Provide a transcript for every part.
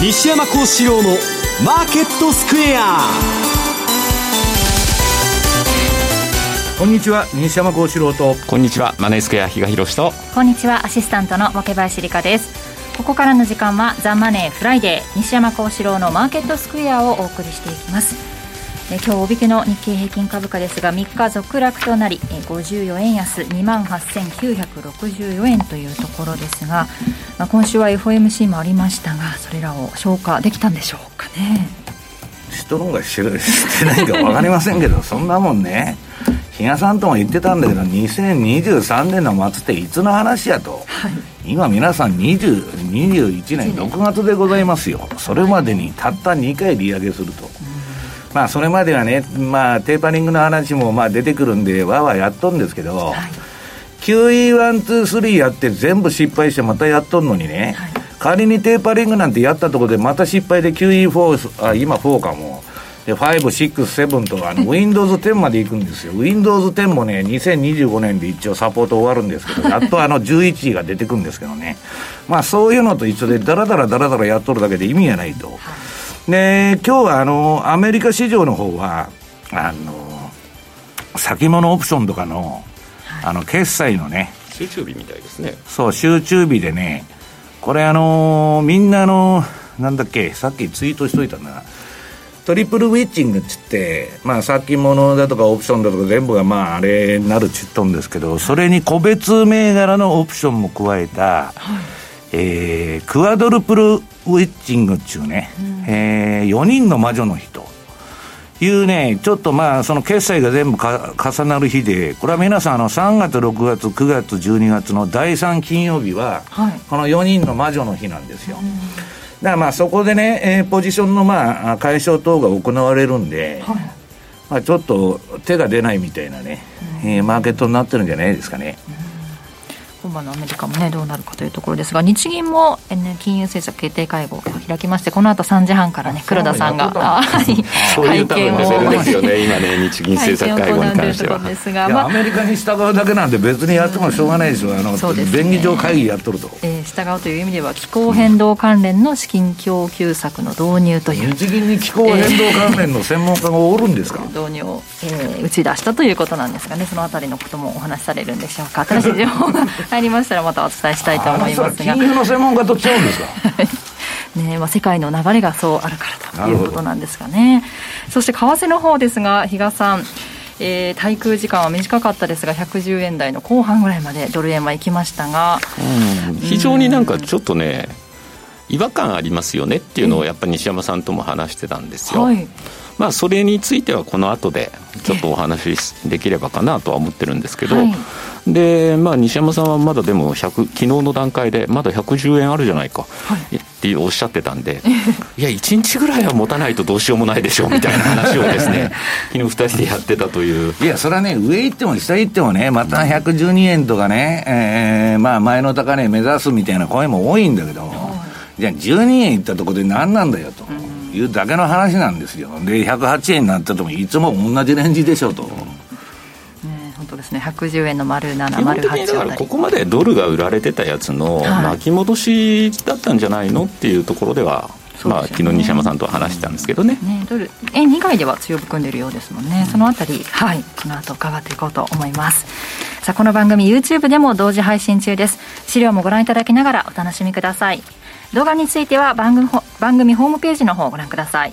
西山孝四郎のマーケットスクエア。こんにちは西山孝四郎と。こんにちはマネースクエア比嘉宏と。こんにちはアシスタントの若林理香です。ここからの時間はザ・マネーフライデー西山孝四郎のマーケットスクエアをお送りしていきますえ今日大引けの日経平均株価ですが3日続落となりえ54円安2万8964円というところですが、まあ、今週は FOMC もありましたがそれらを消化できたんでしょうかね。人の方が知ってないか分かりませんけど そんなもんね。比嘉さんとも言ってたんだけど2023年の末っていつの話やと、はい、今皆さん20 21年6月でございますよ。それまでにたった2回利上げすると、まあそれまではね、まあ、テーパリングの話もまあ出てくるんでわわやっとんですけど、はい、QE123 やって全部失敗してまたやっとんのにね、はい、仮にテーパリングなんてやったところでまた失敗で QE4 あ今4かもで、5、6、7と、あの、Windows 10まで行くんですよ。Windows 10もね、2025年で一応サポート終わるんですけど、やっとあの11が出てくるんですけどね。まあ、そういうのと一緒で、だらだらだらだらやっとるだけで意味がないと。で、今日はあの、アメリカ市場の方は、あの、先物オプションとかの、あの、決済のね、集中日みたいですね。そう、集中日でね、これあのみんなの、なんだっけ、さっきツイートしといたんだな。トリプルウィッチングっつって、まあ、先物だとかオプションだとか全部がまああれになるっちっとんですけど、それに個別銘柄のオプションも加えた、はい、えー、クワドルプルウィッチングっちゅうね、うん、えー、4人の魔女の日と。いうね、ちょっとまあ、その決済が全部か重なる日で、これは皆さん、あの、3月、6月、9月、12月の第3金曜日は、はい、この4人の魔女の日なんですよ。うんだからまあそこでね、えー、ポジションのまあ解消等が行われるんで、はい、まあ、ちょっと手が出ないみたいなね、うん、えー、マーケットになってるんじゃないですかね。うん今晩のアメリカもねどうなるかというところですが日銀も、ね、金融政策決定会合を開きましてこの後3時半からね黒田さんがそういう多分レベルですよね今ね日銀政策会合に関しては。ですが、まあ、アメリカに従うだけなんで別にやってもしょうがないですよあのそうです、ね、便宜上会議やっとると、えー、従うという意味では気候変動関連の資金供給策の導入という、日銀に気候変動関連の専門家がおるんですか、導入を、えー、打ち出したということなんですがねそのあたりのこともお話しされるんでしょうか。新しい情報が入りましたらまた伝えしたいと思いますが。金融の専門家と違うんですか？ねまあ、世界の流れがそうあるからということなんですがね。そして為替の方ですが比嘉さんえー、滞空時間は短かったですが110円台の後半ぐらいまでドル円は行きましたが、うん、非常になんかちょっとね、違和感ありますよねっていうのをやっぱり西山さんとも話してたんですよ、はい、まあそれについてはこの後でちょっとお話しできればかなとは思ってるんですけど、はいで、まあ、西山さんはまだでも昨日の段階でまだ110円あるじゃないか、はい、っておっしゃってたんでいや1日ぐらいは持たないとどうしようもないでしょうみたいな話をですね 昨日2人でやってたといういやそれはね上行っても下行ってもねまた112円とかね、えー、まあ前の高値目指すみたいな声も多いんだけど、じゃあ12円行ったところで何なんだよと。いうだけの話なんですよ。で、108円になったともいつも同じレンジでしょうと。当ですね110円の丸7丸8だからここまでドルが売られてたやつの巻き戻しだったんじゃないのっていうところではまあ、昨日西山さんとは話したんですけどね。ねドル円以外では強含んでるようですもんね、そのあたりはい。この後伺っていこうと思います。さあこの番組 YouTube でも同時配信中です。資料もご覧いただきながらお楽しみください。動画については番組番組ホームページの方をご覧ください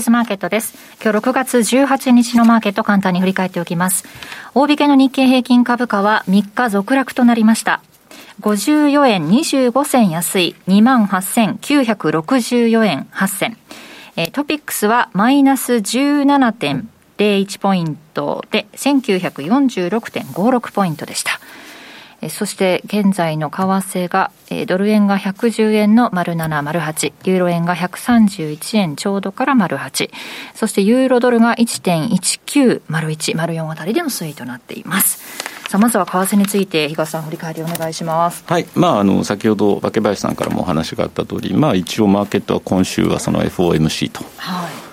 イズマーケットです。今日6月18日のマーケット簡単に振り返っておきます。大引けの日経平均株価は3日続落となりました。54円25銭安い28,964円8銭。トピックスはマイナス17.01ポイントで1946.56ポイントでした。そして現在の為替が、ドル円が110円の丸7丸8、ユーロ円が131円ちょうどから丸8、そしてユーロドルが1.19丸1丸4あたりでの推移となっています。さあまずは為替について東さん振り返りお願いします。はい。まああの先ほど化林さんからもお話があった通りまあ一応マーケットは今週はその FOMC と、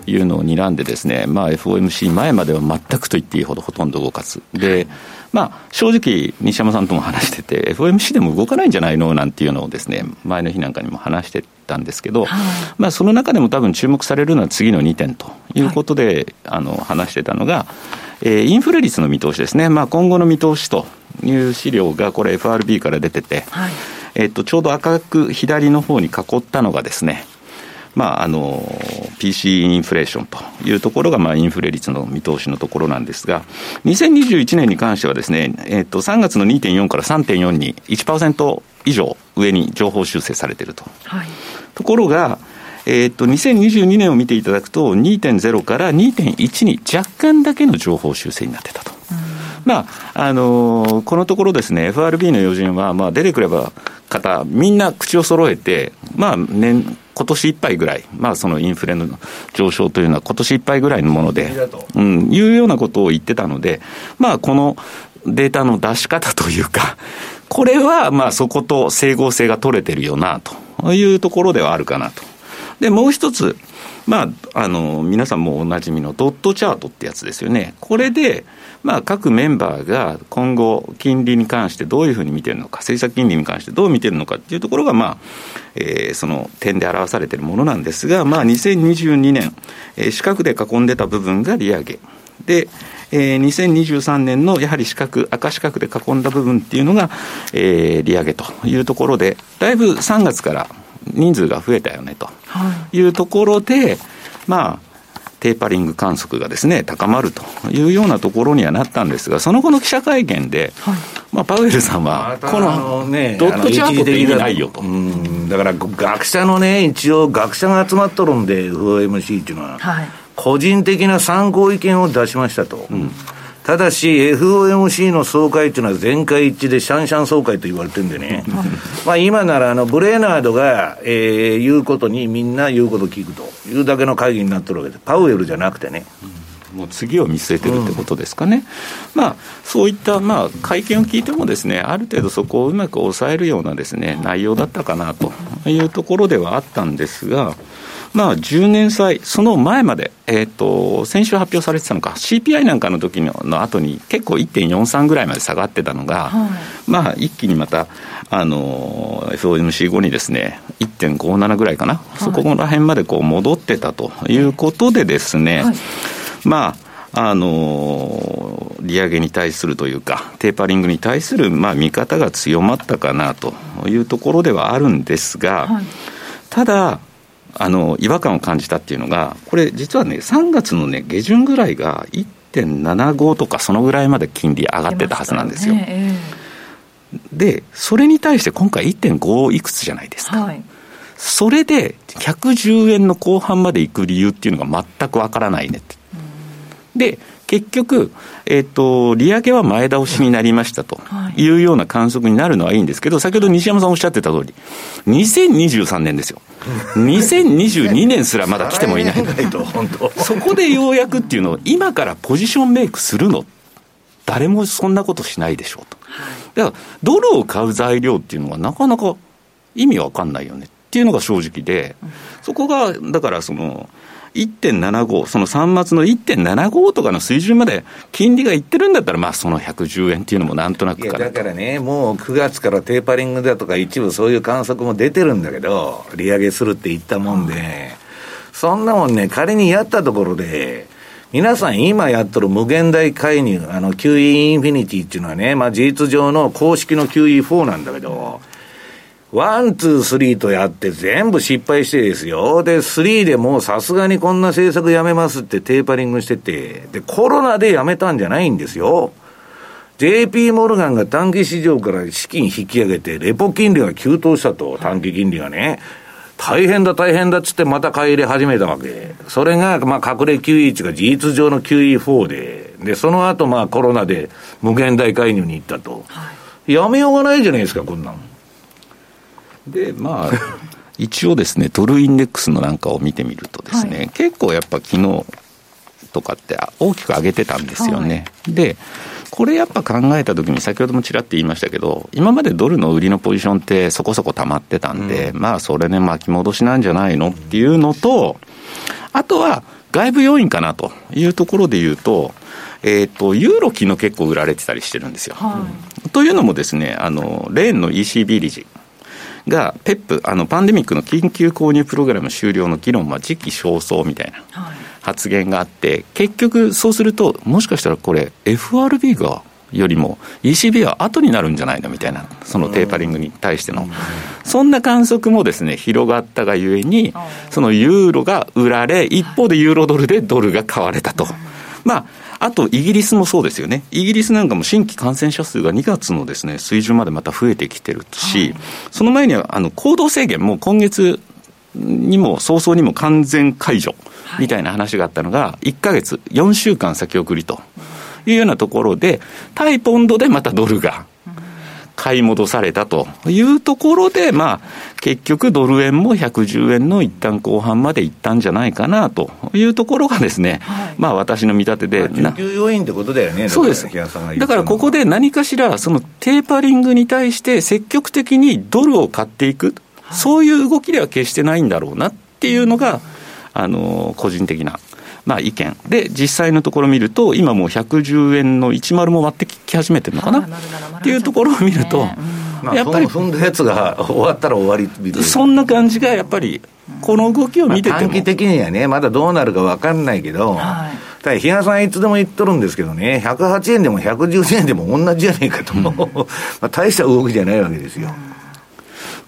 い。うのを睨んでですね、まあ、FOMC 前までは全くと言っていいほどほとんど動かず。で、まあ、正直、西山さんとも話してて、FOMC でも動かないんじゃないの？なんていうのをですね、前の日なんかにも話してたんですけど、はい、まあ、その中でも多分注目されるのは次の2点ということで、はい、あの話してたのが、えー、インフレ率の見通しですね、まあ、今後の見通しという資料が、これ、FRB から出てて、はい、えっと、ちょうど赤く左の方に囲ったのがですね、まあ、あの PC インフレーションというところが、まあ、インフレ率の見通しのところなんですが、2021年に関してはですね、えっと、3月の2.4から3.4に1%以上上に情報修正されていると。はい、ところが、えっと、2022年を見ていただくと、2.0から2.1に若干だけの情報修正になってたと。まあ、あのー、このところですね、FRB の要人は、まあ、出てくれば方、みんな口を揃えて、まあ、年、今年いっぱいぐらい、まあ、そのインフレの上昇というのは今年いっぱいぐらいのもので、うん、いうようなことを言ってたので、まあ、このデータの出し方というか、これは、まあ、そこと整合性が取れてるよな、というところではあるかなと。で、もう一つ、まあ、あの、皆さんもおなじみのドットチャートってやつですよね。これで、まあ、各メンバーが今後、金利に関してどういうふうに見てるのか、政策金利に関してどう見てるのかっていうところが、まあえー、その点で表されているものなんですが、まあ、2022年、えー、四角で囲んでた部分が利上げ。で、えー、2023年のやはり四角、赤四角で囲んだ部分っていうのが、えー、利上げというところで、だいぶ3月から人数が増えたよねとい。うところで、はい、まあ、テーパリング観測がですね、高まるというようなところにはなったんですが、その後の記者会見で、はい、まあ、パウエルさんは、このドットチャートって意味ないよと。だから学者のね、一応学者が集まっとるんで、FOMC っていうのは、はい、個人的な参考意見を出しましたと。うんただし、FOMC の総会っていうのは全会一致でシャンシャン総会と言われてるんでね、まあ今ならあのブレーナードが、えー、言うことにみんな言うこと聞くというだけの会議になってるわけで、パウエルじゃなくてね。もう次を見据えてるってことですかね、うん、まあ、そういった、まあ、会見を聞いてもです、ね、ある程度そこをうまく抑えるようなです、ね、内容だったかなというところではあったんですが、まあ、10年債、その前まで、えっ、ー、と、先週発表されてたのか、CPI なんかの時のの後に結構1.43ぐらいまで下がってたのが、はい、まあ、一気にまた、あの、FOMC 後にですね、1.57ぐらいかな、はい、そこら辺までこう戻ってたということでですね、はい、まあ、あの利上げに対するというか、テーパリングに対する、まあ、見方が強まったかなというところではあるんですが、ただ、あの違和感を感じたっていうのが、これ、実はね、3月の、ね、下旬ぐらいが1.75とか、そのぐらいまで金利上がってたはずなんですよ。ねえー、で、それに対して今回1.5いくつじゃないですか。はい、それで110円の後半までいく理由っていうのが全くわからないねって。で、結局、えっ、ー、と、利上げは前倒しになりましたというような観測になるのはいいんですけど、先ほど西山さんおっしゃってた通り、2023年ですよ。2022年すらまだ来てもいない。そこでようやくっていうのを、今からポジションメイクするの誰もそんなことしないでしょうと。だから、ドルを買う材料っていうのはなかなか意味わかんないよねっていうのが正直で、そこが、だからその、1.75、その3末の1.75とかの水準まで金利がいってるんだったら、まあその110円っていうのもなんとなくかだからね、もう9月からテーパリングだとか、一部そういう観測も出てるんだけど、利上げするって言ったもんで、そんなもんね、仮にやったところで、皆さん今やっとる無限大介入、あの QE インフィニティっていうのはね、まあ事実上の公式の QE4 なんだけど、 one、two、three とやって全部失敗してですよ。で、 three でもうさすがにこんな政策やめますってテーパリングしてて、で、コロナでやめたんじゃないんですよ。JP モルガンが短期市場から資金引き上げて、レポ金利が急騰したと、短期金利がね。大変だ大変だっつってまた買い入れ始めたわけ。それが、まあ、隠れ QE1 が事実上の QE4 で、で、その後、まあ、コロナで無限大介入に行ったと。はい、やめようがないじゃないですか、こんなん。で、まあ、一応ですね、ドルインデックスのなんかを見てみるとですね、はい、結構やっぱ昨日とかって大きく上げてたんですよね。はい、で、これやっぱ考えたときに、先ほどもちらっと言いましたけど、今までドルの売りのポジションってそこそこ溜まってたんで、うん、まあそれね、巻き戻しなんじゃないのっていうのと、あとは外部要因かなというところで言うと、えっ、ー、と、ユーロ昨日結構売られてたりしてるんですよ。はい、というのもですね、あの、レーンの ECB 理事。が、ペップ、あの、パンデミックの緊急購入プログラム終了の議論は時期尚早みたいな発言があって、結局そうすると、もしかしたらこれ、FRB がよりも ECB は後になるんじゃないのみたいな、そのテーパリングに対しての、そんな観測もですね、広がったがゆえに、そのユーロが売られ、一方でユーロドルでドルが買われたと。まああと、イギリスもそうですよね。イギリスなんかも新規感染者数が2月のですね、水準までまた増えてきてるし、はい、その前には、あの、行動制限も今月にも早々にも完全解除みたいな話があったのが、1か月、4週間先送りというようなところで、対ポンドでまたドルが買い戻されたというところで、まあ、結局ドル円も110円の一旦後半までいったんじゃないかなというところがですね、はい、まあ私の見立てで。まあ、要因ってことだよね。そうです。だからここで何かしら、そのテーパリングに対して積極的にドルを買っていく、はい、そういう動きでは決してないんだろうなっていうのが、あの、個人的なまあ、意見。で実際のところ見ると今もう110円の10も割ってき始めてるのかな？っていうところを見ると、やっぱり踏んだやつが終わったら終わりそんな感じがやっぱりこの動きを見てても、短期的にはねまだどうなるか分かんないけど、はい、ただ、比嘉さんいつでも言っとるんですけどね、108円でも110円でも同じじゃねえかと、うん、まあ大した動きじゃないわけですよ。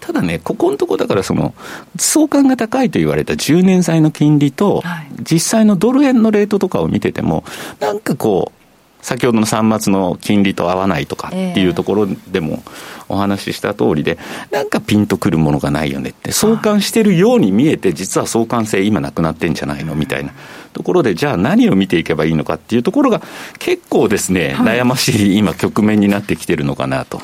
ただね、ここのとこだからその、相関が高いと言われた10年債の金利と、実際のドル円のレートとかを見てても、なんかこう、先ほどの3末の金利と合わないとかっていうところでもお話しした通りで、なんかピンとくるものがないよねって、相関してるように見えて、実は相関性今なくなってんじゃないのみたいなところで、じゃあ何を見ていけばいいのかっていうところが、結構ですね、悩ましい今局面になってきてるのかなと。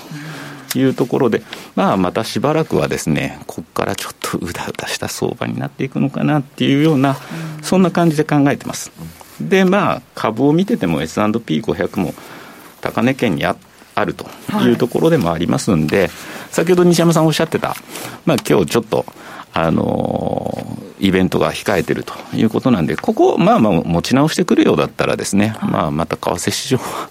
いうところで、まあ、またしばらくはですね、ここからちょっとうだうだした相場になっていくのかなっていうような、そんな感じで考えてます。で、まあ、株を見てても S&P500 も高値圏にああるというところでもありますんで、はい、先ほど西山さんおっしゃってた、まあ今日ちょっと、あのイベントが控えてるということなんで、ここ、まあまあ持ち直してくるようだったらですね、はい、まあまた為替市場は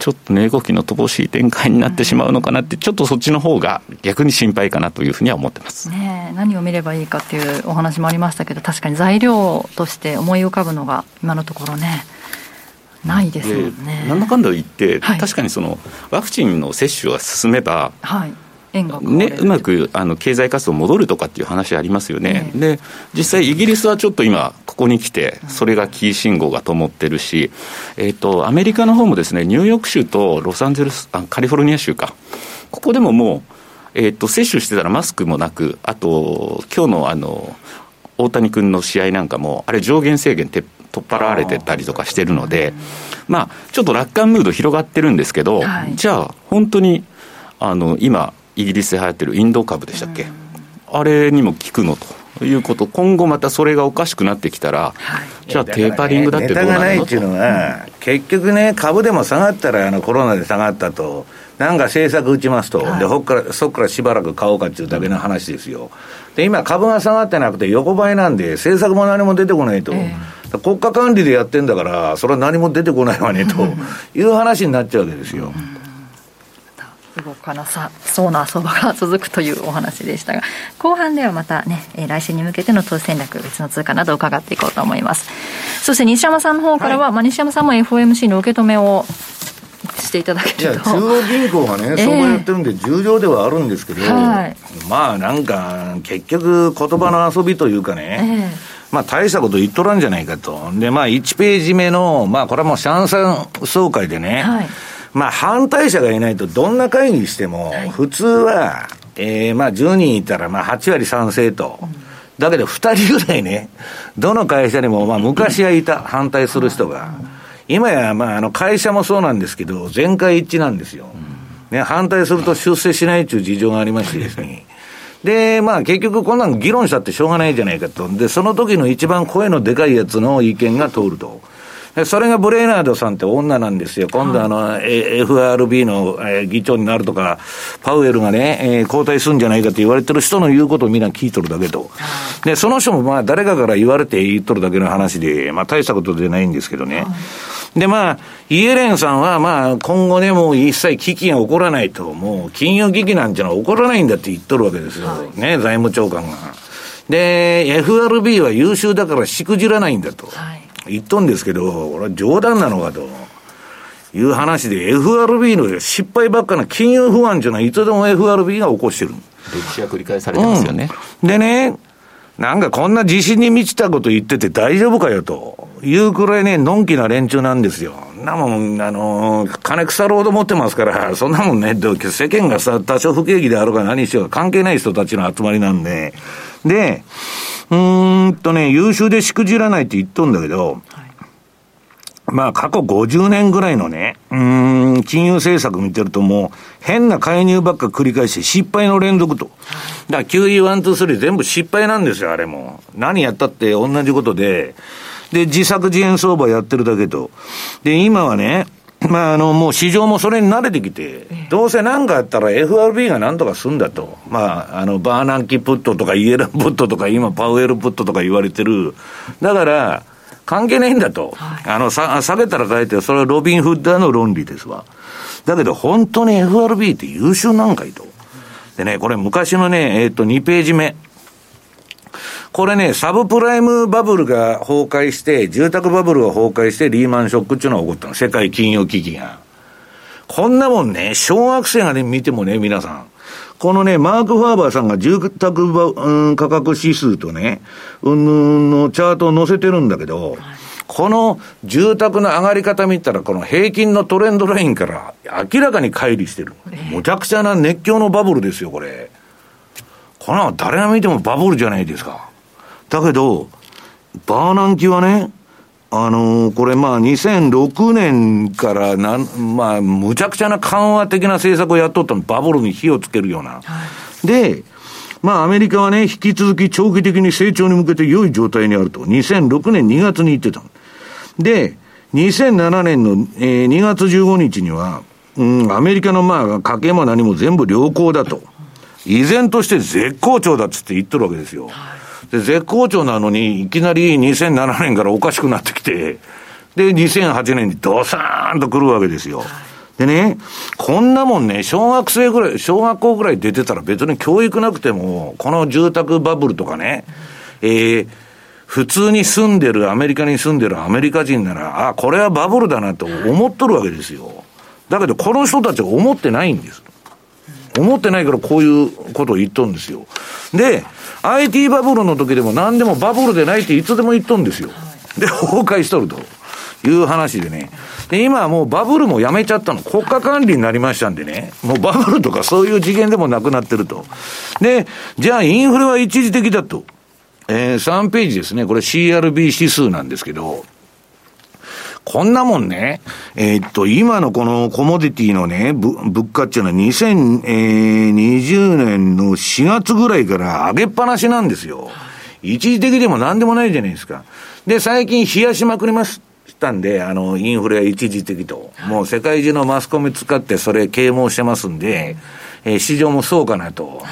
ちょっと値動きの乏しい展開になってしまうのかなって、ちょっとそっちの方が逆に心配かなというふうには思ってます、ね、何を見ればいいかっていうお話もありましたけど、確かに材料として思い浮かぶのが、今のところね。ないですよね。なんだかんだ言って、はい、確かにそのワクチンの接種が進めば、はいね、う。まくあの経済活動戻るとかっていう話ありますよね、え。で実際、イギリスはちょっと今、ここに来て、それがキー信号が灯ってるし、えーと、アメリカの方もですねニューヨーク州とロサンゼルスあ、カリフォルニア州か、ここでももう、えーと、接種してたらマスクもなく、あと、今日のあの大谷君の試合なんかも、あれ、上限制限って取っ払われてたりとかしてるので、まあ、ちょっと楽観ムード広がってるんですけど、はい、じゃあ、本当にあの今、イギリスで流行ってるインド株でしたっけ、うん、あれにも効くのということ、今後またそれがおかしくなってきたら、はい、じゃあテーパリングだってどうなるの、ね、ネタがないっていうのは、うん、結局ね、株でも下がったらあのコロナで下がったと。なんか政策打ちますと、はい、でそこからそこからしばらく買おうかっていうだけの話ですよ。で、今、株が下がってなくて、横ばいなんで、政策も何も出てこないと、えー、国家管理でやってんだから、それは何も出てこないわねという話になっちゃうわけですよ。動かなさそうな相場が続くというお話でしたが後半ではまたね、えー、来週に向けての投資戦略別の通貨など伺っていこうと思います。そして西山さんの方からは、はい、まあ、西山さんも FOMC の受け止めをしていただけると。中央銀行がね、相場やってるんで、重要ではあるんですけど、はい、まあなんか、結局、言葉の遊びというかね、えーまあ大したこと言っとらんじゃないかと。で、まあ1ページ目の、まあこれはもうシャンサン総会でね、はい、まあ反対者がいないとどんな会議しても、普通は、えー、まあ10人いたらまあ8割賛成と。だけど2人ぐらいね、どの会社にもまあ昔はいた、反対する人が。今やまああの会社もそうなんですけど、全会一致なんですよ。ね、反対すると出世しないという事情がありましてですね。で、まあ結局こんなの議論したってしょうがないじゃないかと。で、その時の一番声のでかいやつの意見が通ると。それがブレイナードさんって女なんですよ。今度あの、はい、FRB の、えー、議長になるとか、パウエルがね、えー、交代するんじゃないかって言われてる人の言うことをみんな聞いとるだけと。で、その人もまあ誰かから言われて言っとるだけの話で、まあ大したことでないんですけどね。で、まあ、イエレンさんはまあ今後ね、もう一切危機が起こらないと、もう金融危機なんてのは起こらないんだって言っとるわけですよ。ね、財務長官が。で、FRB は優秀だからしくじらないんだと。はい言っとんですけど、これは冗談なのかと。いう話で、FRB の失敗ばっかな金融不安というのは、いつでも FRB が起こしてる。歴史が繰り返されてますよね。うん、でね、なんかこんな自信に満ちたこと言ってて大丈夫かよというくらいね、のんきな連中なんですよ。なもん、あのー、金腐るほど持ってますから、そんなもんね、世間がさ、多少不景気であるか何しようか関係ない人たちの集まりなんで、で、うーんとね、優秀でしくじらないって言っとんだけど、まあ過去50年ぐらいのね、うん、金融政策見てるともう変な介入ばっか繰り返して失敗の連続と。だから QE123 全部失敗なんですよ、あれも。何やったって同じことで。で、自作自演相場やってるだけと。で、今はね、まあ、あの、もう市場もそれに慣れてきて、どうせ何かあったら FRB が何とかすんだと。まあ、あの、バーナンキプットとかイエランプットとか今パウエルプットとか言われてる。だから、関係ないんだと。はい、あの、さ、下げたら変えて、それはロビン・フッダーの論理ですわ。だけど、本当に FRB って優秀なんかいと。でね、これ昔のね、えっ、ー、と、2ページ目。これね、サブプライムバブルが崩壊して、住宅バブルが崩壊して、リーマンショックっていうのが起こったの。世界金融危機が。こんなもんね、小学生がね、見てもね、皆さん。このね、マーク・ファーバーさんが住宅、うん、価格指数とね、うんのチャートを載せてるんだけど、この住宅の上がり方見たら、この平均のトレンドラインから明らかに乖離してる。むちゃくちゃな熱狂のバブルですよ、これ。これは誰が見てもバブルじゃないですか。だけど、バーナンキはね、あのー、これまあ2006年からなん、まあ、むちゃくちゃな緩和的な政策をやっとったの、バブルに火をつけるような。はい、で、まあアメリカはね、引き続き長期的に成長に向けて良い状態にあると。2006年2月に言ってた。で、2007年の、えー、2月15日には、うん、アメリカのまあ家計も何も全部良好だと。依然として絶好調だっつって言ってるわけですよ。はいで、絶好調なのに、いきなり2007年からおかしくなってきて、で、2008年にドサーンと来るわけですよ。でね、こんなもんね、小学生ぐらい、小学校ぐらい出てたら別に教育なくても、この住宅バブルとかね、えー、普通に住んでる、アメリカに住んでるアメリカ人なら、あ、これはバブルだなと思っとるわけですよ。だけど、この人たちは思ってないんです。思ってないからこういうことを言っとるんですよ。で、IT バブルの時でも何でもバブルでないっていつでも言っとるんですよ。で、崩壊しとるという話でね。で、今はもうバブルもやめちゃったの。国家管理になりましたんでね。もうバブルとかそういう次元でもなくなってると。で、じゃあインフレは一時的だと。えー、3ページですね。これ CRB 指数なんですけど、こんなもんね、えー、っと、今のこのコモディティのね、物価っていうのは2020年の4月ぐらいから上げっぱなしなんですよ。一時的でも何でもないじゃないですか。で、最近冷やしまくりましたんで、あの、インフレは一時的と。もう世界中のマスコミ使ってそれ啓蒙してますんで、えー、市場もそうかなと。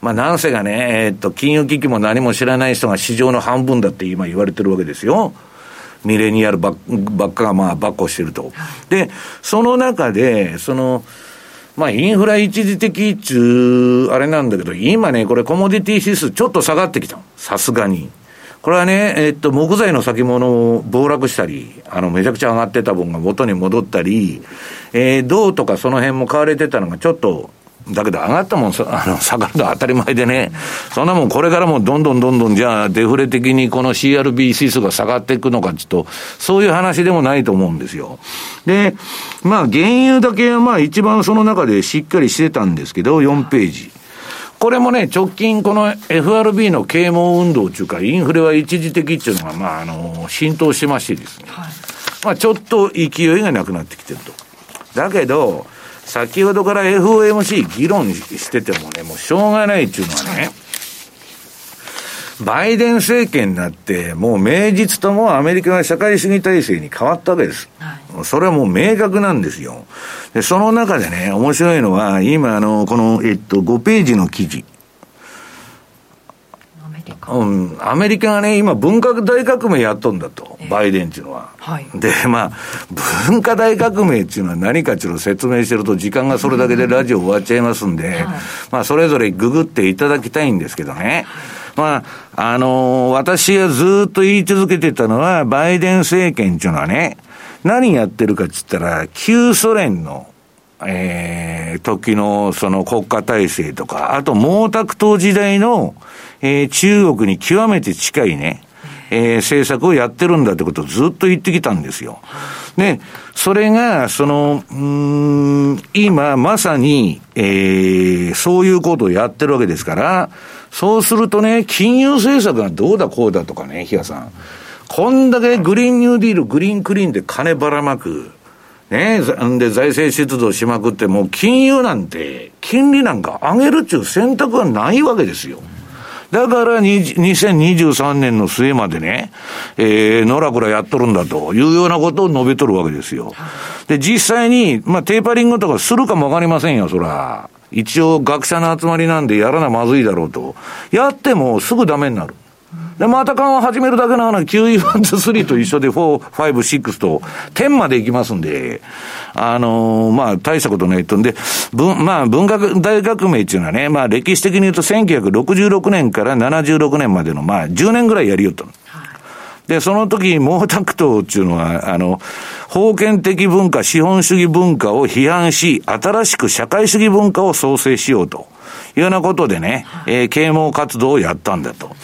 まあ、なんせがね、えー、っと、金融危機も何も知らない人が市場の半分だって今言われてるわけですよ。ミレニアルばっかがまあ、ばっこしてると。で、その中で、その、まあ、インフラ一時的っちゅう、あれなんだけど、今ね、これコモディティ指数ちょっと下がってきたさすがに。これはね、えっと、木材の先物を暴落したり、あの、めちゃくちゃ上がってた分が元に戻ったり、えー、銅とかその辺も買われてたのがちょっと、だけど上がったもん、あの、下がるのは当たり前でね、そんなもんこれからもどんどんどんどんじゃあデフレ的にこの CRB 指数が下がっていくのかちょっと、そういう話でもないと思うんですよ。で、まあ原油だけはまあ一番その中でしっかりしてたんですけど、4ページ。これもね、直近この FRB の啓蒙運動というか、インフレは一時的っていうのが、まあ、あの、浸透してましてですね。はい、まあ、ちょっと勢いがなくなってきてると。だけど、先ほどから FOMC 議論しててもね、もうしょうがないっていうのはね、バイデン政権になって、もう名実ともアメリカが社会主義体制に変わったわけです。はい、それはもう明確なんですよ。で、その中でね、面白いのは、今、あの、この、えっと、5ページの記事。うん、アメリカがね、今、文化大革命やっとんだと、バイデンっていうのは。はい、で、まあ、文化大革命っていうのは何かっていうのを説明してると、時間がそれだけでラジオ終わっちゃいますんで、はい、まあ、それぞれググっていただきたいんですけどね。まあ、あのー、私がずっと言い続けてたのは、バイデン政権っていうのはね、何やってるかっつったら、旧ソ連の、えー、時のその国家体制とか、あと毛沢東時代の、えー、中国に極めて近いね、えー、政策をやってるんだってことをずっと言ってきたんですよ。で、それが、その、うん、今まさに、えー、そういうことをやってるわけですから、そうするとね、金融政策がどうだこうだとかね、比嘉さん。こんだけグリーンニューディール、グリーンクリーンで金ばらまく。ねんで財政出動しまくって、もう金融なんて、金利なんか上げるっていう選択はないわけですよ。だから2023年の末までね、えー、のらくらやっとるんだというようなことを述べとるわけですよ。で、実際に、まあ、テーパリングとかするかもわかりませんよ、そら。一応学者の集まりなんでやらなまずいだろうと。やってもすぐダメになる。で、また緩和始めるだけなのに QE1-3 と一緒で4、5、6と10までいきますんで、あのー、まあ、大したことないとんで、文、まあ、文学大革命っていうのはね、まあ、歴史的に言うと1966年から76年までの、まあ、10年ぐらいやりよったの。で、その時、毛沢東っていうのは、あの、封建的文化、資本主義文化を批判し、新しく社会主義文化を創生しようというようなことでね、えー、啓蒙活動をやったんだと。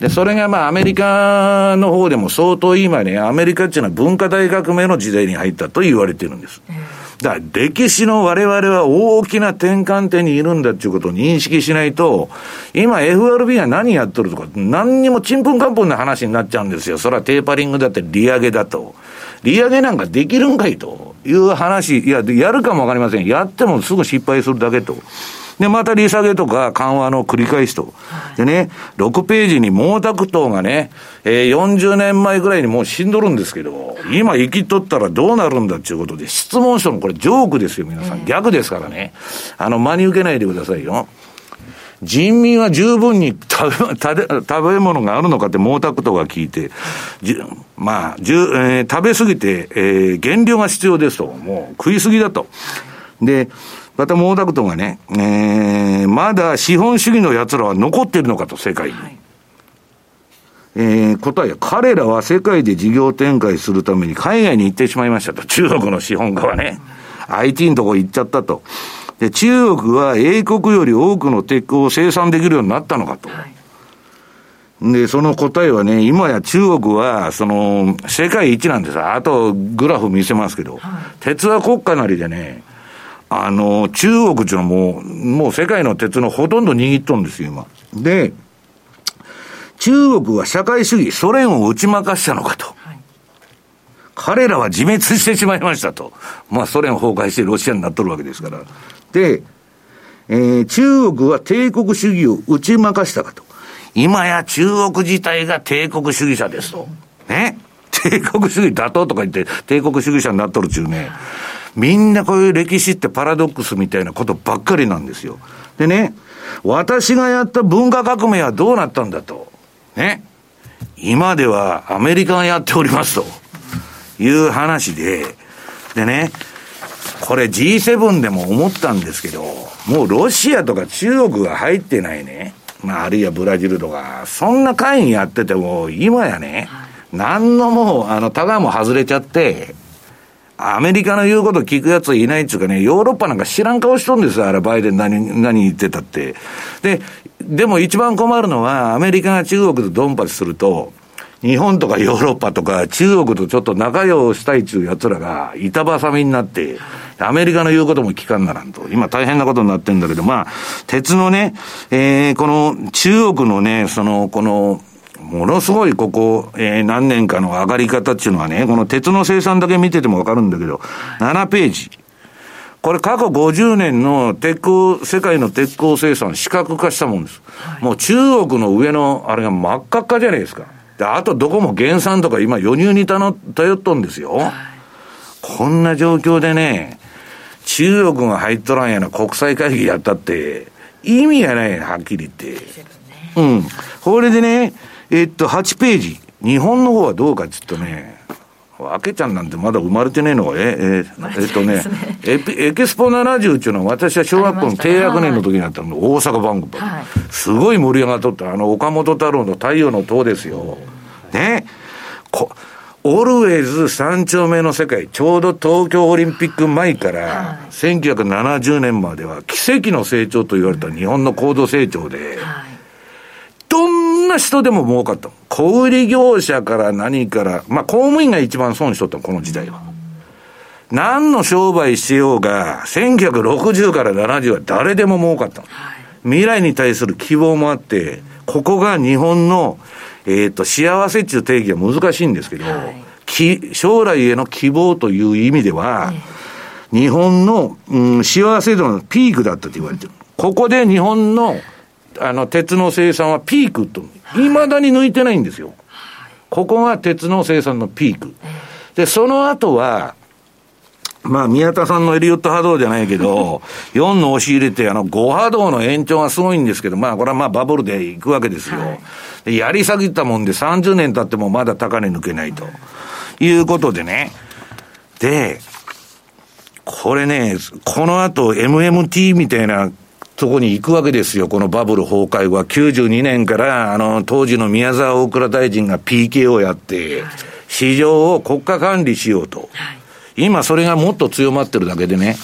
で、それがまあアメリカの方でも相当今ね、アメリカっていうのは文化大革命の時代に入ったと言われてるんです。だから歴史の我々は大きな転換点にいるんだっていうことを認識しないと、今 FRB は何やっとるとか、何にもちんぷんかんぷんな話になっちゃうんですよ。それはテーパリングだって利上げだと。利上げなんかできるんかいという話、いや、やるかもわかりません。やってもすぐ失敗するだけと。で、また利下げとか緩和の繰り返しと。でね、6ページに毛沢東がね、えー、40年前ぐらいにもう死んどるんですけど、今生きとったらどうなるんだっていうことで、質問書のこれジョークですよ、皆さん。逆ですからね。あの、真に受けないでくださいよ。人民は十分に食べ 食べ物があるのかって毛沢東が聞いて、じまあ、じゅえー、食べ過ぎて、えー、減量が必要ですと。もう食い過ぎだと。で、また毛沢東がね、えー、まだ資本主義の奴らは残っているのかと、世界に。はい、えー、答えは、彼らは世界で事業展開するために海外に行ってしまいましたと。中国の資本家はね。IT のとこ行っちゃったと。で、中国は英国より多くの鉄鋼を生産できるようになったのかと。はいで、その答えはね、今や中国は、その、世界一なんですあと、グラフ見せますけど、はい、鉄は国家なりでね、あの、中国っていうのはもう、もう世界の鉄のほとんど握っとるんですよ、今。で、中国は社会主義、ソ連を打ち負かしたのかと。はい、彼らは自滅してしまいましたと。まあ、ソ連崩壊してロシアになっとるわけですから。で、えー、中国は帝国主義を打ち負かしたかと。今や中国自体が帝国主義者ですと。ね。帝国主義打倒とか言って帝国主義者になっとるっちゅうね。みんなこういう歴史ってパラドックスみたいなことばっかりなんですよ。でね、私がやった文化革命はどうなったんだと。ね。今ではアメリカがやっておりますという話で、でね、これ G7 でも思ったんですけど、もうロシアとか中国が入ってないね、まあ、あるいはブラジルとか、そんな会議やってても、今やね、何のもう、あの、タガも外れちゃって、アメリカの言うこと聞くやついないっていうかね、ヨーロッパなんか知らん顔しとんですよ、あれ、バイデン何、何言ってたって。で、でも一番困るのは、アメリカが中国とドンパチすると、日本とかヨーロッパとか中国とちょっと仲良したいっていう奴らが板挟みになって、アメリカの言うことも聞かんならんと。今大変なことになってんだけど、まあ、鉄のね、えー、この中国のね、その、この、ものすごいここ、えー、何年かの上がり方っていうのはね、この鉄の生産だけ見ててもわかるんだけど、7ページ。これ過去50年の鉄鋼、世界の鉄鋼生産、視覚化したもんです。はい、もう中国の上の、あれが真っ赤っかじゃないですか。で、あとどこも減産とか今輸入に頼頼っとんですよ。はい、こんな状況でね、中国が入っとらんやな国際会議やったって、意味がないはっきり言って。うん。これでね、えっと、8ページ。日本の方はどうかっつっとね、わけちゃんなんてまだ生まれてねえのが、え、え、えっとね、エエキスポ70っていうのは私は小学校の低学年の時にあったの、大阪番組、はい、すごい盛り上がっとった、あの、岡本太郎の太陽の塔ですよ。ね。こオルウェイズ三丁目の世界、ちょうど東京オリンピック前から、1970年までは奇跡の成長と言われた日本の高度成長で、どんな人でも儲かった。小売業者から何から、まあ公務員が一番損しとった、この時代は。何の商売しようが、1960から70は誰でも儲かった。未来に対する希望もあって、ここが日本のえっ、ー、と、幸せっていう定義は難しいんですけど、はい、将来への希望という意味では、日本の、うん、幸せ度のピークだったと言われてる。ここで日本の、あの、鉄の生産はピークと、未だに抜いてないんですよ。ここが鉄の生産のピーク。で、その後は、まあ、宮田さんのエリオット波動じゃないけど、4の押し入れて、あの、5波動の延長がすごいんですけど、まあ、これはまあ、バブルでいくわけですよ。はい、やり下げたもんで30年経ってもまだ高値抜けないと。いうことでね。で、これね、この後 MMT みたいなとこに行くわけですよ。このバブル崩壊後は。92年から、あの、当時の宮沢大蔵大臣が PK をやって、市場を国家管理しようと。はい今それがもっと強まってるだけでね。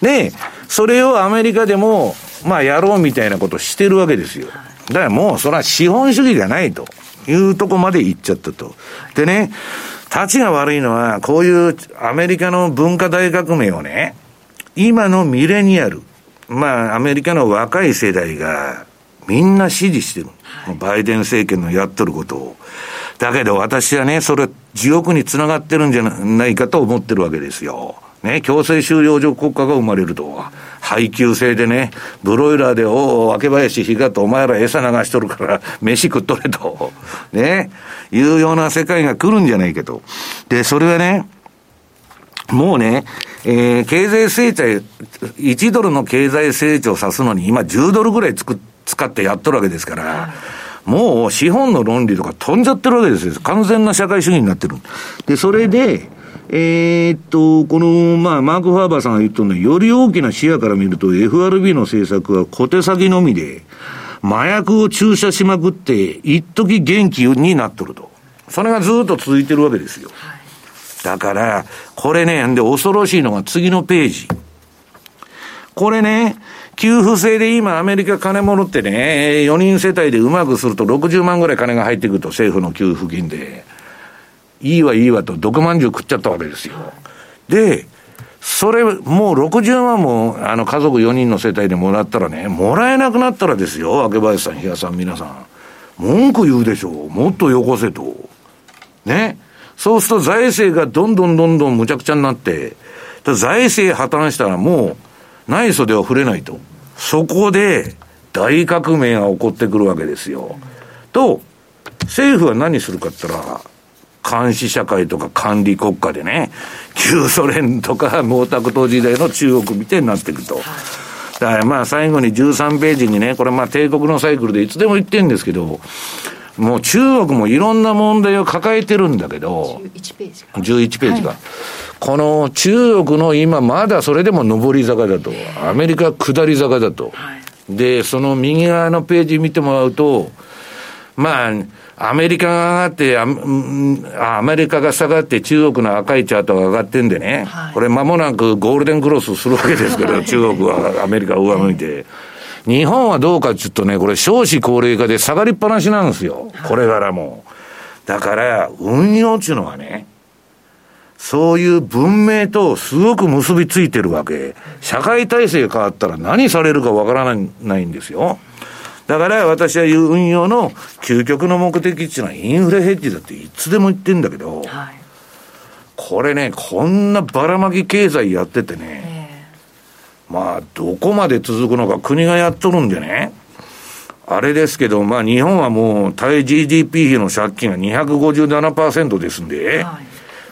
で、それをアメリカでも、まあやろうみたいなことしてるわけですよ。だからもうそれは資本主義じゃないというとこまで行っちゃったと。でね、立ちが悪いのは、こういうアメリカの文化大革命をね、今のミレニアル、まあアメリカの若い世代がみんな支持してる。バイデン政権のやっとることを。だけど私はね、それ、地獄につながってるんじゃないかと思ってるわけですよ。ね、強制収容所国家が生まれると。配給制でね、ブロイラーで、おお、若林日がとお前ら餌流しとるから、飯食っとれと。ね、いうような世界が来るんじゃないけど。で、それはね、もうね、えー、経済成長、1ドルの経済成長を指すのに、今10ドルぐらいつく使ってやっとるわけですから、もう資本の論理とか飛んじゃってるわけですよ。完全な社会主義になってる。で、それで、えー、っと、この、まあ、マーク・ファーバーさんが言ったのは、より大きな視野から見ると、FRB の政策は小手先のみで、麻薬を注射しまくって、一時元気になっとると。それがずっと続いてるわけですよ。だから、これね、で、恐ろしいのが次のページ。これね、給付制で今アメリカ金物ってね、4人世帯でうまくすると60万ぐらい金が入ってくると政府の給付金で。いいわいいわと毒まんじゅう食っちゃったわけですよ。で、それ、もう60万も、あの、家族4人の世帯でもらったらね、もらえなくなったらですよ、明林さん、比嘉さん、皆さん。文句言うでしょう。もっとよこせと。ね。そうすると財政がどんどんどんどんむちゃくちゃになって、財政破綻したらもう、内装では触れないと。そこで大革命が起こってくるわけですよ。と、政府は何するかって言ったら、監視社会とか管理国家でね、旧ソ連とか毛沢東時代の中国みたいになっていくと。だからまあ最後に13ページにね、これまあ帝国のサイクルでいつでも言ってるんですけど、もう中国もいろんな問題を抱えてるんだけど、11ページか。11ページか。はいこの中国の今まだそれでも上り坂だと、アメリカ下り坂だと。で、その右側のページ見てもらうと、まあ、アメリカが上がってア、アメリカが下がって中国の赤いチャートが上がってんでね、はい、これ間もなくゴールデンクロスするわけですけど、中国はアメリカを上向いて。日本はどうかっていうとね、これ少子高齢化で下がりっぱなしなんですよ。これからも。だから、運用っていうのはね、そういう文明とすごく結びついてるわけ。社会体制変わったら何されるかわからないんですよ。だから私は言う運用の究極の目的っていうのはインフレヘッジだっていつでも言ってんだけど、はい、これね、こんなばらまき経済やっててね、えー、まあ、どこまで続くのか国がやっとるんでね、あれですけど、まあ日本はもう対 GDP 比の借金が257%ですんで、はい、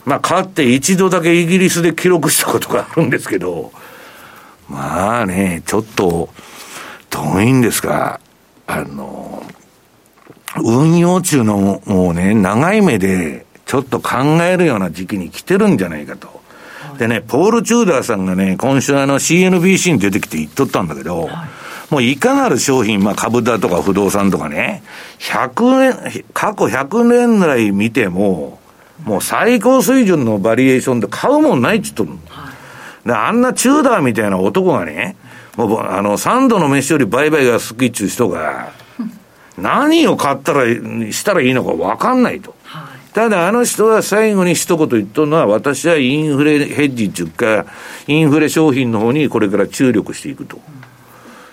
まあかって一度だけイギリスで記録したことがあるんですけど、まあね、ちょっと、どういうんですか、あの、運用中のもうね、長い目でちょっと考えるような時期に来てるんじゃないかと。でね、ポール・チューダーさんがね、今週あの CNBC に出てきて言っとったんだけど、もういかなる商品、まあ株だとか不動産とかね、100年、過去100年来見ても、もう最高水準のバリエーションで買うもんないって言っとるで、あんなチューダーみたいな男がね、もう、あの、3度の飯より売買が好きっちゅう人が、何を買ったら、したらいいのか分かんないと。ただ、あの人は最後に一言言っとるのは、私はインフレヘッジっていうか、インフレ商品の方にこれから注力していくと。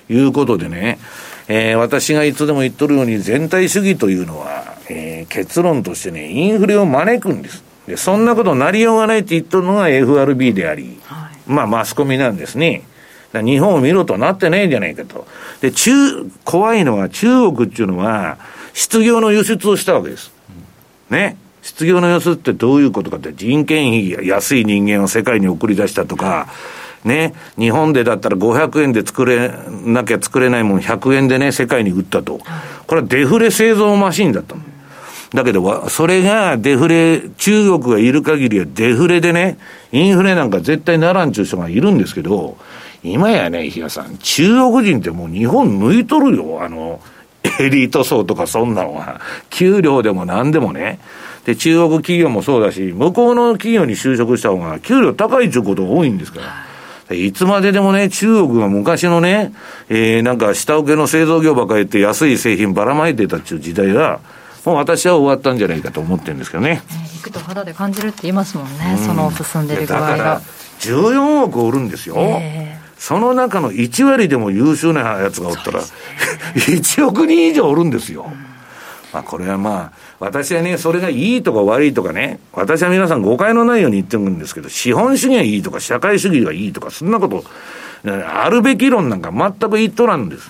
いうことでね、えー、私がいつでも言っとるように、全体主義というのは、えー、結論としてね、インフレを招くんです。で、そんなことなりようがないって言っとるのが FRB であり、はい、まあ、マスコミなんですね。日本を見ろとなってないんじゃないかと。で、中、怖いのは中国っていうのは、失業の輸出をしたわけです。ね。失業の輸出ってどういうことかって、人件費安い人間を世界に送り出したとか、ね、日本でだったら500円で作れなきゃ作れないもん100円でね、世界に売ったと。これはデフレ製造マシンだったの。だけど、それがデフレ、中国がいる限りはデフレでね、インフレなんか絶対ならんちゅう人がいるんですけど、今やね、日嘉さん、中国人ってもう日本抜いとるよ、あの、エリート層とかそんなのは。給料でも何でもね。で、中国企業もそうだし、向こうの企業に就職した方が給料高いっていうことが多いんですから。いつまででもね、中国が昔のね、えー、なんか下請けの製造業ばかりって安い製品ばらまいてたっていう時代は、もう私は終わったんじゃないかと思ってるんですけどね。行くと肌で感じるって言いますもんね、うん、その進んでる具合が。だから14億おるんですよ。えーその中の1割でも優秀なやつがおったら、ね、1億人以上おるんですよ。まあこれはまあ、私はね、それがいいとか悪いとかね、私は皆さん誤解のないように言ってるんですけど、資本主義がいいとか、社会主義がいいとか、そんなこと、あるべき論なんか全く言っとらんです。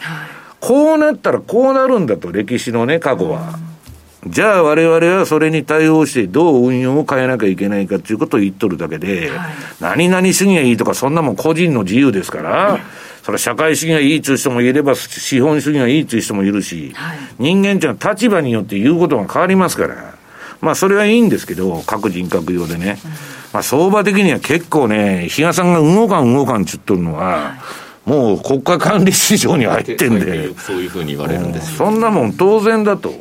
こうなったらこうなるんだと、歴史のね、過去は。じゃあ我々はそれに対応してどう運用を変えなきゃいけないかっていうことを言っとるだけで、はい、何々主義がいいとかそんなもん個人の自由ですから、それは社会主義がいいっていう人もいれば、資本主義がいいっていう人もいるし、はい、人間っていうのは立場によって言うことが変わりますから、まあそれはいいんですけど、各人格用でね。まあ相場的には結構ね、比嘉さんが動かん動かんって言っとるのは、はいもう国家管理市場に入ってんで。そういうふうに言われるんです、そんなもん当然だと。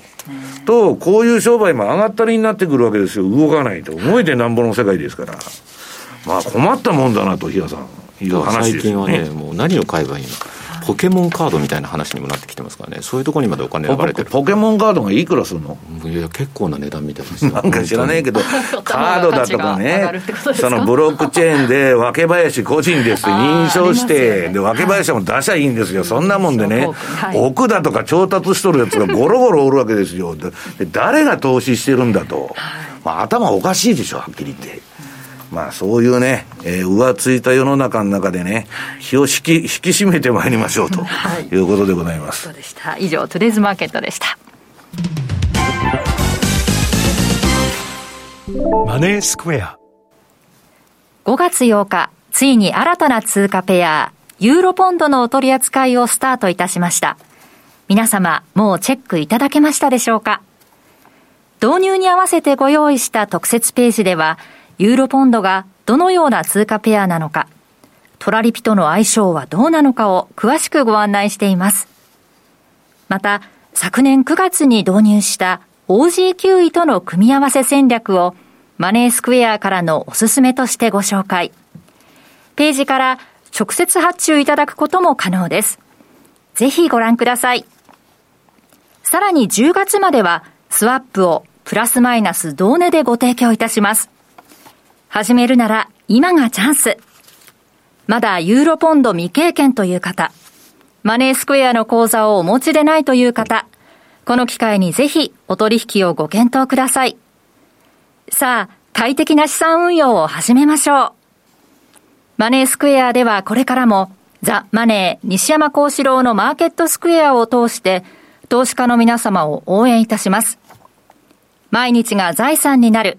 と、こういう商売も上がったりになってくるわけですよ。動かないと。動いてなんぼの世界ですから。まあ困ったもんだなと、日嘉さん。いう話です、ね、最近はね、もう何を買えばいいの？か。ポケモンカードみたいな話にもなってきてますからね、そういうところにまでお金流れてる。ポケモンカードがいくらするの？いや、結構な値段みたいですなんか知らねえけど、カードだとかね、そのブロックチェーンで、若林個人ですって認証して、ね、で、若林も出しゃいいんですよ、そんなもんでね、はい、奥だとか調達しとるやつが ゴロゴロおるわけですよ。で誰が投資してるんだと。まあ、頭おかしいでしょ、はっきり言って。まあそういうね、えー、浮ついた世の中の中でね、気を引き引き締めてまいりましょうということでございます。そうでした。以上、トゥデイズマーケットでした。マネースクエア。5月8日、ついに新たな通貨ペア、ユーロポンドのお取り扱いをスタートいたしました。皆様、もうチェックいただけましたでしょうか？導入に合わせてご用意した特設ページでは、ユーロポンドがどのような通貨ペアなのか、トラリピとの相性はどうなのかを詳しくご案内しています。また、昨年9月に導入した OG9 位との組み合わせ戦略をマネースクエアからのおすすめとしてご紹介。ページから直接発注いただくことも可能です。ぜひご覧ください。さらに10月まではスワップをプラスマイナス同値でご提供いたします。始めるなら今がチャンス。まだユーロポンド未経験という方、マネースクエアの口座をお持ちでないという方、この機会にぜひお取引をご検討ください。さあ、快適な資産運用を始めましょう。マネースクエアではこれからもザ・マネー西山幸四郎のマーケットスクエアを通して投資家の皆様を応援いたします。毎日が財産になる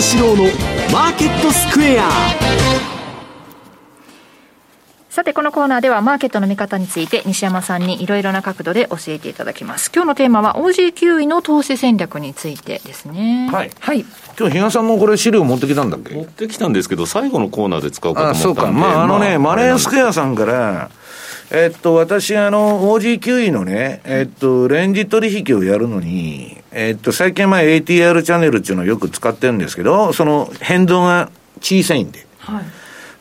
幸四郎のマーケットスクエア。さてこのコーナーではマーケットの見方について西山さんにいろいろな角度で教えていただきます。今日のテーマは OG9 位の投資戦略についてですね。はい、はい、今日比嘉さんもこれ資料持ってきたんだっけ？持ってきたんですけど最後のコーナーで使うかと思ったんで。あそうか。まああのね、まあ、マネースクエアさんからえっと、私、あの、OG9 位のね、えっと、レンジ取引をやるのに、えっと、最近まあ ATR チャンネルっていうのをよく使ってるんですけど、その変動が小さいんで。はい。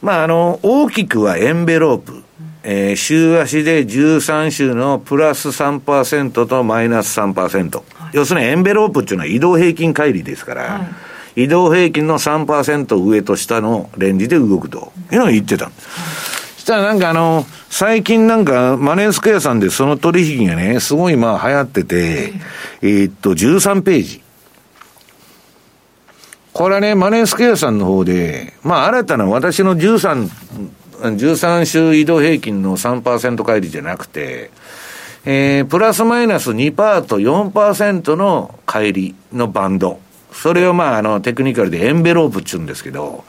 まあ、あの、大きくはエンベロープ。えー、週足で13週のプラス3%とマイナス3%。はい、要するにエンベロープっていうのは移動平均乖離ですから、はい、移動平均の3%上と下のレンジで動くというのを言ってた。はいしたらなんかあの、最近なんかマネースクエアさんでその取引がね、すごいまあ流行ってて、えー、っと、13ページ。これはね、マネースクエアさんの方で、まあ新たな私の13、13週移動平均の3%乖離じゃなくて、えー、プラスマイナス2%と4%の乖離のバンド。それをまあ、あの、テクニカルでエンベロープって言うんですけど、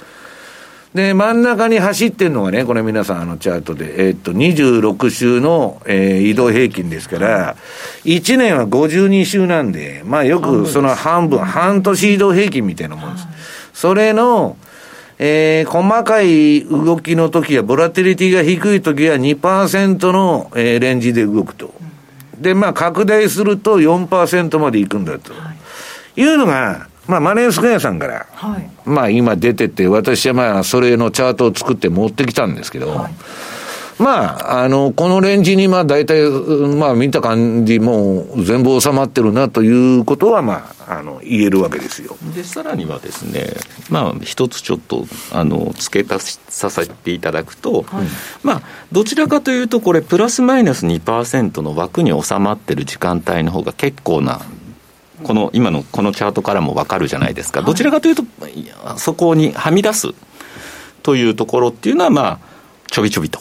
で、真ん中に走ってるのがね、これ皆さんあのチャートで、えー、っと、26週の、えー、移動平均ですから、1年は52週なんで、まあよくその半分、半年移動平均みたいなもんです。それの、えー、細かい動きの時は、ボラティリティが低い時は2%の、えー、レンジで動くと。で、まあ拡大すると4%までいくんだと。いうのが、まあ、マネースクエアさんから、はい、まあ、今出てて、私はまあ、それのチャートを作って持ってきたんですけど、はい、まあ、あの、このレンジに、まあ、大体、まあ、見た感じ、もう、全部収まってるなということは、まあ、あの、言えるわけですよ。で、さらにはですね、まあ、一つちょっと、あの、付け足させていただくと、はい、まあ、どちらかというと、これ、プラスマイナス2%の枠に収まってる時間帯の方が結構なこの今のこのチャートからも分かるじゃないですか、どちらかというと、そこにはみ出すというところっていうのは、まあ、ちょびちょびと。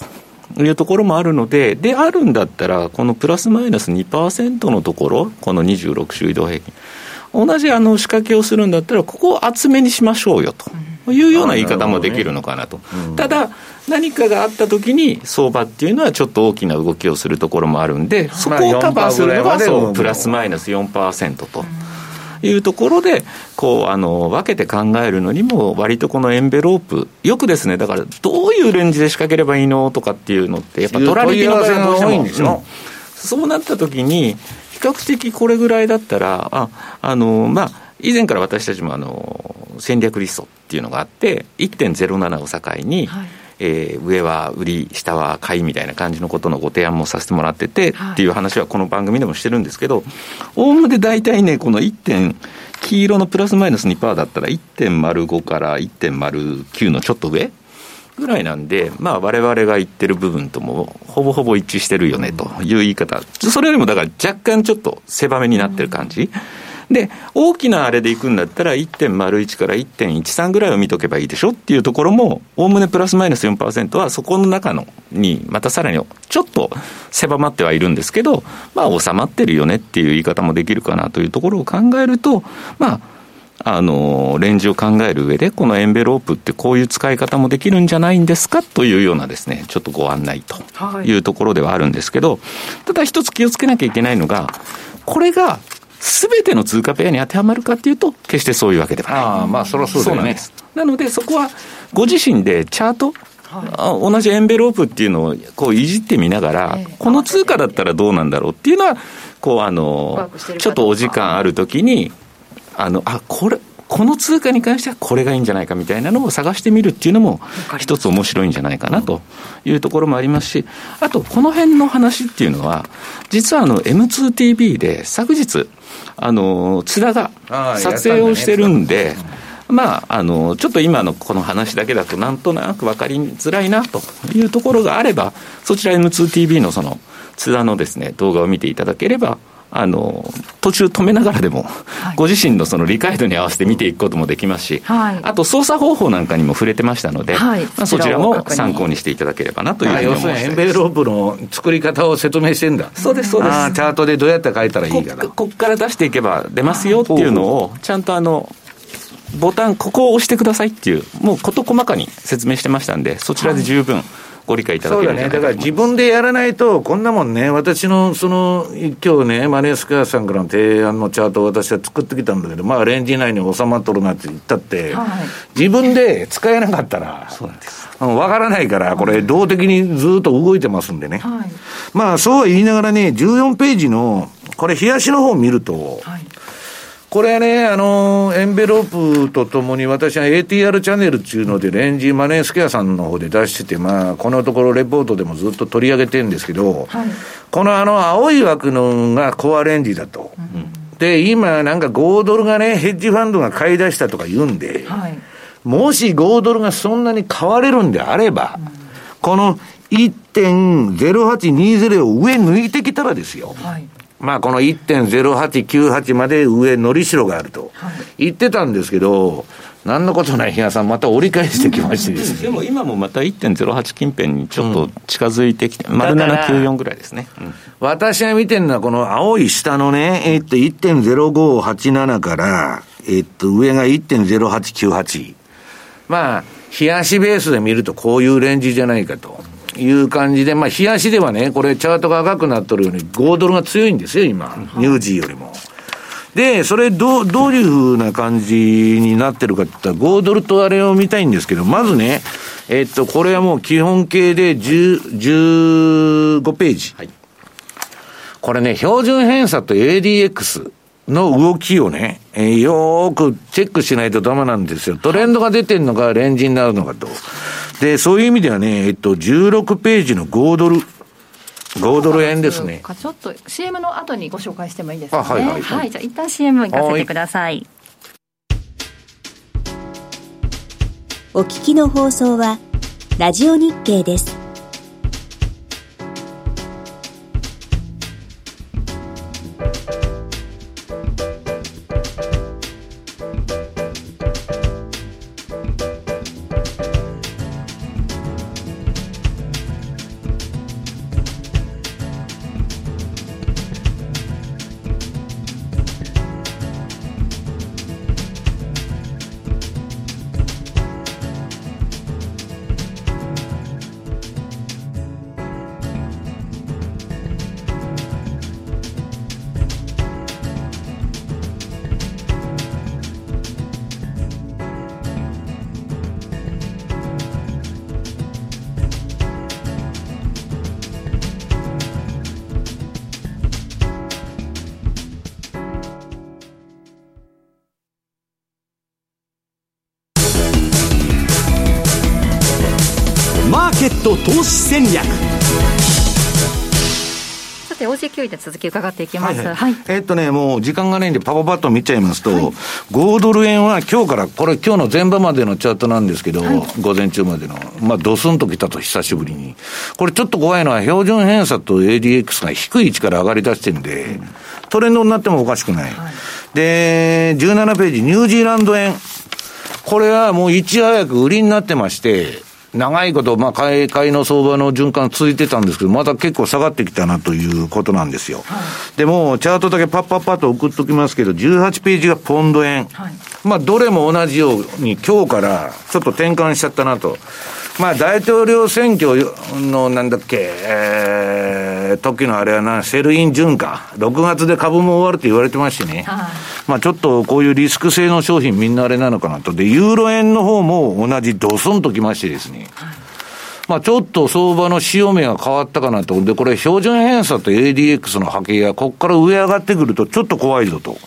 いうところもあるので、であるんだったら、このプラスマイナス2%のところ、この26週移動平均、同じあの仕掛けをするんだったら、ここを厚めにしましょうよというような言い方もできるのかなと。ただ、何かがあった時に相場っていうのはちょっと大きな動きをするところもあるんで、そこをカバーするのがそうプラスマイナス4%と。いうところで、こう、あの、分けて考えるのにも、割とこのエンベロープ、よくですね、だから、どういうレンジで仕掛ければいいのとかっていうのって、やっぱ取られての場合はどうしても、うん、そうなった時に、比較的これぐらいだったら、あ、あの、まあ、以前から私たちもあの戦略リストっていうのがあって、1.07を境に、はいえー、上は売り、下は買いみたいな感じのことのご提案もさせてもらってて、はい、っていう話はこの番組でもしてるんですけど、おおむね大体ね、この1点、黄色のプラスマイナス2%だったら1.05から1.09のちょっと上ぐらいなんで、まあ、われわれが言ってる部分とも、ほぼほぼ一致してるよねという言い方、それよりもだから若干ちょっと狭めになってる感じ。うんで、大きなあれでいくんだったら1.01から1.13ぐらいを見とけばいいでしょっていうところも、おおむねプラスマイナス4%はそこの中のに、またさらにちょっと狭まってはいるんですけど、まあ収まってるよねっていう言い方もできるかなというところを考えると、まあ、あの、レンジを考える上で、このエンベロープってこういう使い方もできるんじゃないんですかというようなですね、ちょっとご案内というところではあるんですけど、ただ一つ気をつけなきゃいけないのが、これがすべての通貨ペアに当てはまるかっていうと、決してそういうわけではない。あまあ、そりゃそうだよね。なので、そこはご自身でチャート、はい、同じエンベロープっていうのをこういじってみながら、えー、この通貨だったらどうなんだろうっていうのは、こうあの、ちょっとお時間あるときに、あの、あ、これ、この通貨に関してはこれがいいんじゃないかみたいなのを探してみるっていうのも一つ面白いんじゃないかなというところもありますし、あとこの辺の話っていうのは、実はあの M2TV で昨日、あの、津田が撮影をしてるんで、まあ、あの、ちょっと今のこの話だけだとなんとなく分かりづらいなというところがあれば、そちら M2TV のその津田のですね、動画を見ていただければ、あの途中止めながらでも、はい、ご自身のその理解度に合わせて見ていくこともできますし、はい、あと操作方法なんかにも触れてましたので、はい、まあ、そちらも参考にしていただければなというふうに思います。エンベロープの作り方を説明してんだ。そうです、そうです。チャートでどうやって書いたらいいかな。ここから出していけば出ますよっていうのを、ちゃんとあの、ボタン、ここを押してくださいっていう、もう事細かに説明してましたんで、そちらで十分、ご理解いただけるそうだね、だから自分でやらないと、こんなもんね、私のその今日ね、マネースクエアさんからの提案のチャートを私は作ってきたんだけど、まあ、レンジ内に収まっとるなって言ったって、はい、自分で使えなかったら、そうなんです。分からないから、これ、動的にずっと動いてますんでね、はい、まあそうは言いながらね、14ページの、これ、冷やしの方を見ると、はいこれね、あの、エンベロープとともに私は ATR チャンネルっていうので、レンジマネースケアさんの方で出してて、まあ、このところレポートでもずっと取り上げてるんですけど、はい、このあの、青い枠のがコアレンジだと。うん、で、今なんか5ドルがね、ヘッジファンドが買い出したとか言うんで、はい、もし5ドルがそんなに買われるんであれば、うん、この1.0820を上抜いてきたらですよ。はいまあこの1.0898まで上のりしろがあると言ってたんですけど、何のことない日嘉さん、また折り返してきましてですね。でも今もまた1.08近辺にちょっと近づいてきて、うん、丸794ぐらいですね。うん、私が見てるのは、この青い下のね、えっと、1.0587から、えっと、上が1.0898。まあ、冷やしベースで見るとこういうレンジじゃないかと。いう感じで、まあ、冷やしではね、これ、チャートが赤くなっとるように、5ドルが強いんですよ、今、ニュージーよりも。で、それど、どういうふうな感じになってるかって言ったら、5ドルとあれを見たいんですけど、まずね、えっと、これはもう基本形で10 15ページ。はい、これね、標準偏差と ADX の動きをね、えー、よーくチェックしないとダメなんですよ。トレンドが出てるのか、レンジになるのかと。で、そういう意味ではね、えっと、16ページの5ドル。5ドル円ですね。ちょっと CM の後にご紹介してもいいですか、ね、はい、はい、はい。じゃあ一旦 CM 行かせてください。お聞きの放送は、ラジオ日経です。投資戦略。さて OG9 位で続き伺っていきます、はい、はい。はい、えー、っとねもう時間がないんでパパパッと見ちゃいますと、はい、5ドル円は今日からこれ今日の前場までのチャートなんですけど、午前中までのまあドスンと来たと久しぶりに。これちょっと怖いのは標準偏差と ADX が低い位置から上がり出してるんで、うん、トレンドになってもおかしくない、で17ページニュージーランド円。これはもういち早く売りになってまして、長いこと、まあ、買い、買いの相場の循環続いてたんですけど、また結構下がってきたなということなんですよ。はい、でも、チャートだけパッパッパッと送っときますけど、18ページがポンド円。はい、まあ、どれも同じように今日からちょっと転換しちゃったなと。まあ、大統領選挙の、なんだっけ、えー、時のあれはな、セルイン順か。6月で株も終わるって言われてますしね。はい、まあ、ちょっとこういうリスク性の商品みんなあれなのかなと。で、ユーロ円の方も同じドスンときましてですね。はい、まあ、ちょっと相場の潮目が変わったかなと。で、これ標準偏差と ADX の波形がここから上上がってくるとちょっと怖いぞと。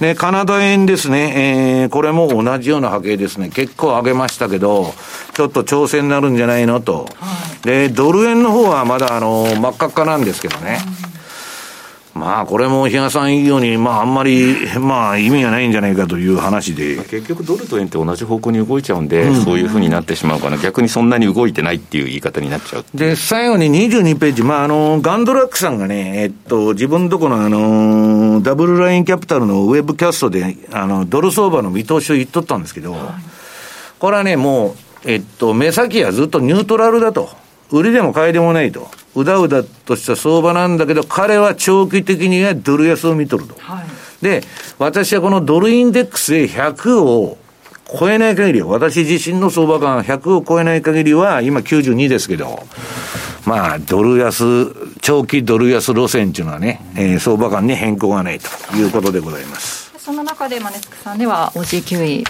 で、カナダ円ですね、えー、これも同じような波形ですね。結構上げましたけど、ちょっと調整になるんじゃないのと。はい、で、ドル円の方はまだあの、真っ赤っかなんですけどね。うんまあ、これも比嘉さん言うように、まあ、あんまり、まあ、意味がないんじゃないかという話で。結局、ドルと円って同じ方向に動いちゃうんで、うん、そういうふうになってしまうから、逆にそんなに動いてないっていう言い方になっちゃう。で、最後に22ページ、まあ、あの、ガンドラックさんがね、えっと、自分のとこのあの、ダブルラインキャピタルのウェブキャストで、あの、ドル相場の見通しを言っとったんですけど、これはね、もう、えっと、目先はずっとニュートラルだと。売りでも買いでもないと。うだうだとした相場なんだけど、彼は長期的にはドル安を見とると。はい、で、私はこのドルインデックスで100を超えない限りは、私自身の相場感100を超えない限りは、今92ですけど、まあ、ドル安、長期ドル安路線っていうのはね、えー、相場感に変更がないということでございます。その中でマネスクさんでは OG9 位、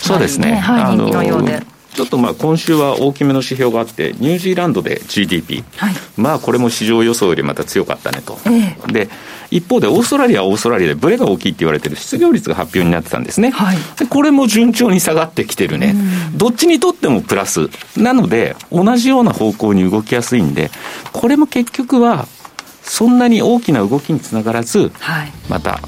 そうですね、はい、人気のようで。ちょっとまあ今週は大きめの指標があって、ニュージーランドで GDP、はい、まあこれも市場予想よりまた強かったねと、えー、で一方でオーストラリアはオーストラリアでブレが大きいって言われてる失業率が発表になってたんですね、はい、でこれも順調に下がってきてるね、どっちにとってもプラス、なので、同じような方向に動きやすいんで、これも結局は、そんなに大きな動きにつながらず、はい、また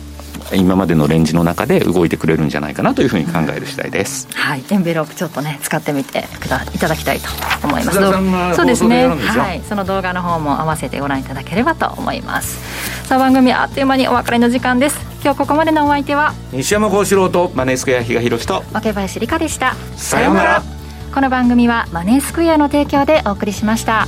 今までのレンジの中で動いてくれるんじゃないかなというふうに考える次第です、はいエンベロープちょっとね使ってみてくだいただきたいと思います。そうですね。はいその動画の方も合わせてご覧いただければと思います。さあ番組あっという間にお別れの時間です。今日ここまでのお相手は？西山幸四郎とマネースクエア比嘉宏と若林理香でした。さようなら。この番組はマネースクエアの提供でお送りしました。